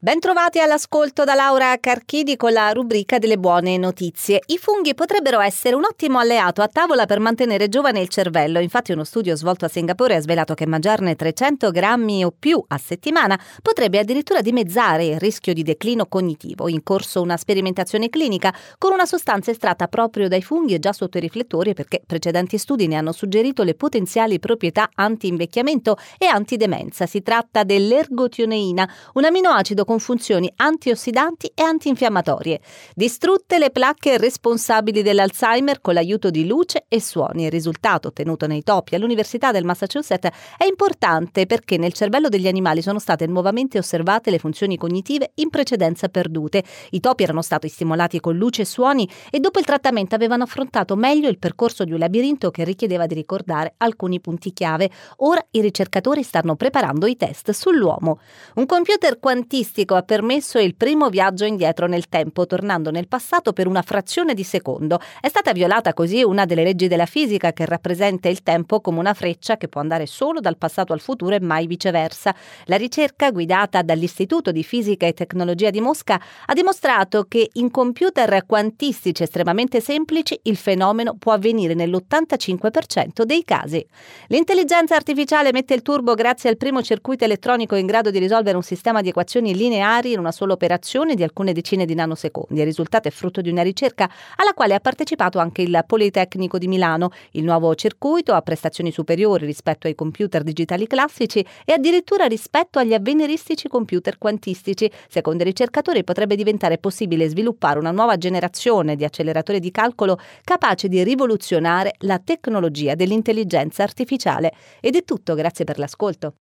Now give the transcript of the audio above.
Bentrovati all'ascolto da Laura Carchidi con la rubrica delle buone notizie. I funghi potrebbero essere un ottimo alleato a tavola per mantenere giovane il cervello. Infatti uno studio svolto a Singapore ha svelato che mangiarne 300 grammi o più a settimana potrebbe addirittura dimezzare il rischio di declino cognitivo. In corso una sperimentazione clinica con una sostanza estratta proprio dai funghi e già sotto i riflettori perché precedenti studi ne hanno suggerito le potenziali proprietà anti-invecchiamento e antidemenza. Si tratta dell'ergotioneina, un aminoacido con funzioni antiossidanti e antinfiammatorie. Distrutte le placche responsabili dell'Alzheimer con l'aiuto di luce e suoni. Il risultato ottenuto nei topi all'Università del Massachusetts è importante perché nel cervello degli animali sono state nuovamente osservate le funzioni cognitive in precedenza perdute. I topi erano stati stimolati con luce e suoni e dopo il trattamento avevano affrontato meglio il percorso di un labirinto che richiedeva di ricordare alcuni punti chiave. Ora i ricercatori stanno preparando i test sull'uomo. Un computer quantistico statistico ha permesso il primo viaggio indietro nel tempo, tornando nel passato per una frazione di secondo. È stata violata così una delle leggi della fisica che rappresenta il tempo come una freccia che può andare solo dal passato al futuro e mai viceversa. La ricerca, guidata dall'Istituto di Fisica e Tecnologia di Mosca, ha dimostrato che in computer quantistici estremamente semplici il fenomeno può avvenire nell'85% dei casi. L'intelligenza artificiale mette il turbo grazie al primo circuito elettronico in grado di risolvere un sistema di equazioni lineari lineari in una sola operazione di alcune decine di nanosecondi. Il risultato è frutto di una ricerca alla quale ha partecipato anche il Politecnico di Milano. Il nuovo circuito ha prestazioni superiori rispetto ai computer digitali classici e addirittura rispetto agli avveniristici computer quantistici. Secondo i ricercatori potrebbe diventare possibile sviluppare una nuova generazione di acceleratori di calcolo capace di rivoluzionare la tecnologia dell'intelligenza artificiale. Ed è tutto, grazie per l'ascolto.